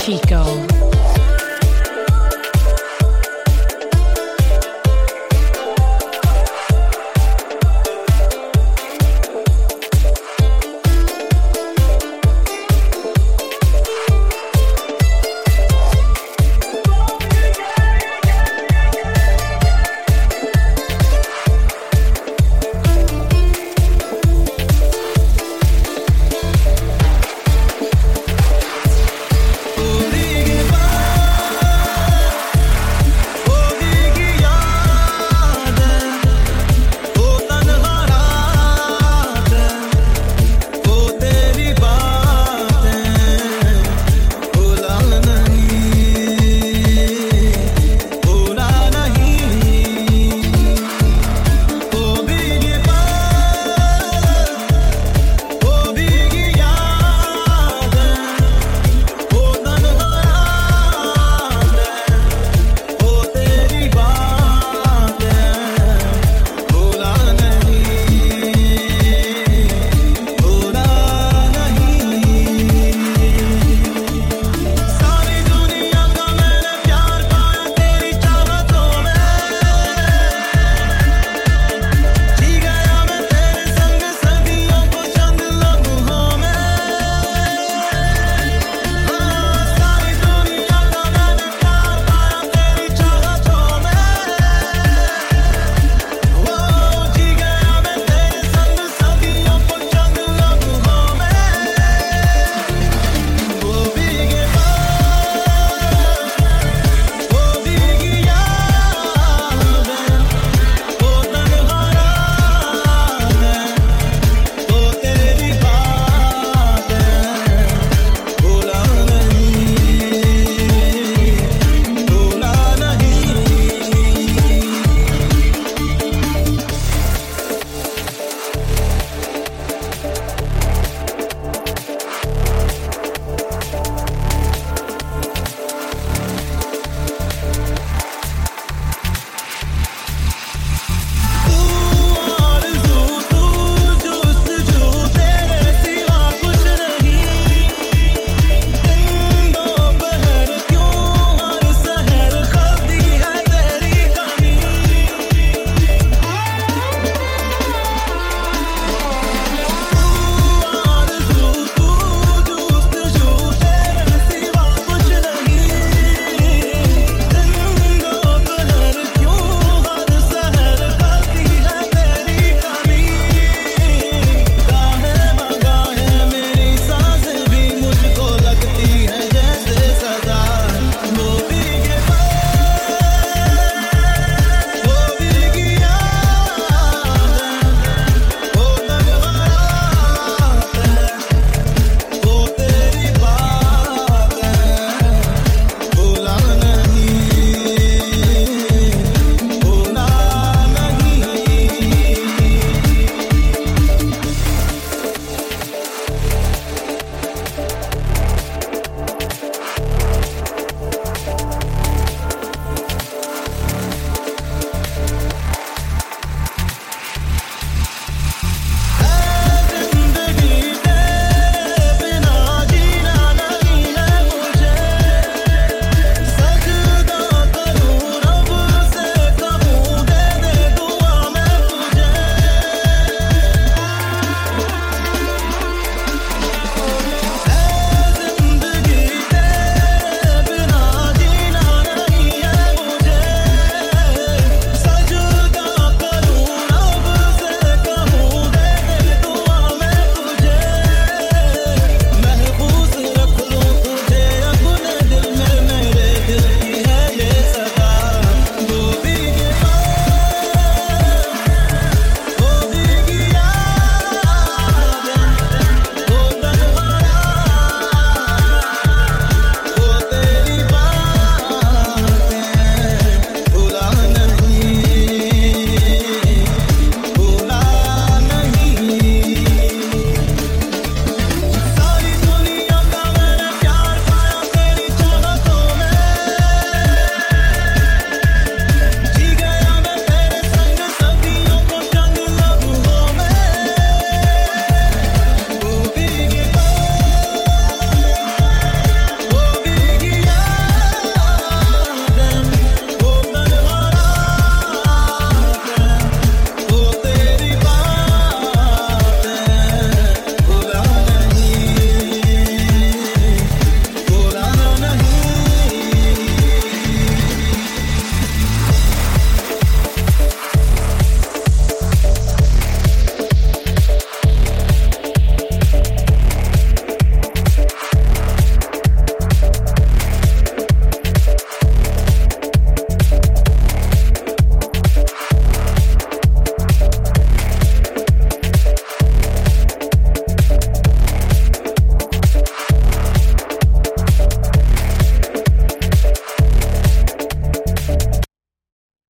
Chico.